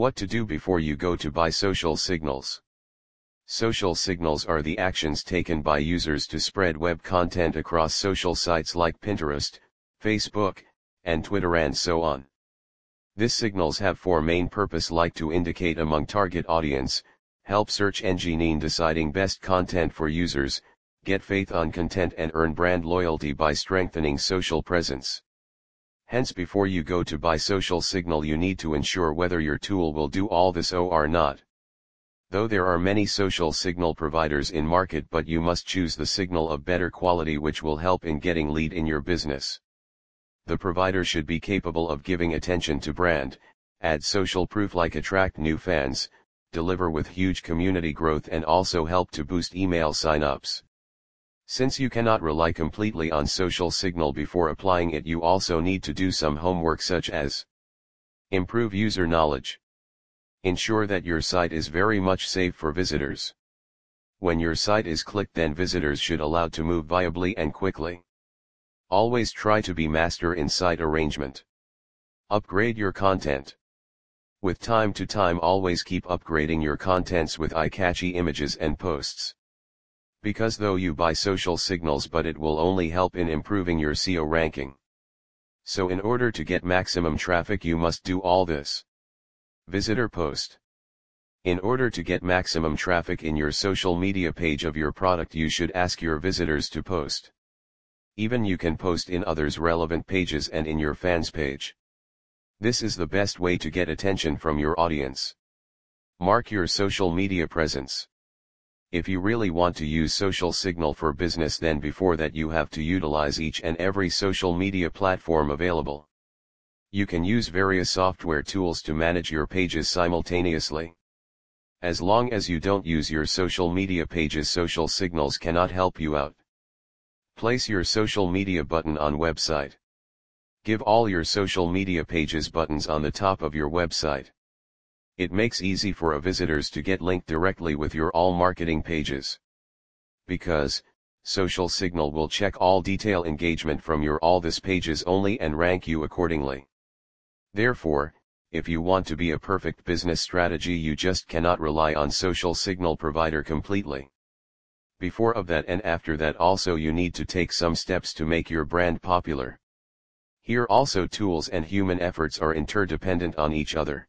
What to do before you go to buy social signals. Social signals are the actions taken by users to spread web content across social sites like Pinterest, Facebook, and Twitter and so on. This signals have four main purpose like to indicate among target audience, help search engine in deciding best content for users, get faith on content and earn brand loyalty by strengthening social presence. Hence before you go to buy social signal you need to ensure whether your tool will do all this or not. Though there are many social signal providers in market but you must choose the signal of better quality which will help in getting lead in your business. The provider should be capable of giving attention to brand, add social proof like attract new fans, deliver with huge community growth and also help to boost email signups. Since you cannot rely completely on social signal before applying it you also need to do some homework such as Improve user knowledge. Ensure that your site is very much safe for visitors. When your site is clicked then visitors should allowed to move viably and quickly. Always try to be master in site arrangement. Upgrade your content. With time to time always keep upgrading your contents with eye-catchy images and posts. Because though you buy social signals but it will only help in improving your SEO ranking. So in order to get maximum traffic you must do all this. Visitor post. In order to get maximum traffic in your social media page of your product you should ask your visitors to post. Even you can post in others relevant pages and in your fans page. This is the best way to get attention from your audience. Mark your social media presence. If you really want to use social signal for business then before that you have to utilize each and every social media platform available. You can use various software tools to manage your pages simultaneously. As long as you don't use your social media pages social signals cannot help you out. Place your social media button on website. Give all your social media pages buttons on the top of your website. It makes easy for a visitors to get linked directly with your all marketing pages. Because, Social Signal will check all detail engagement from your all this pages only and rank you accordingly. Therefore, if you want to be a perfect business strategy you just cannot rely on social signal provider completely. Before of that and after that also you need to take some steps to make your brand popular. Here also tools and human efforts are interdependent on each other.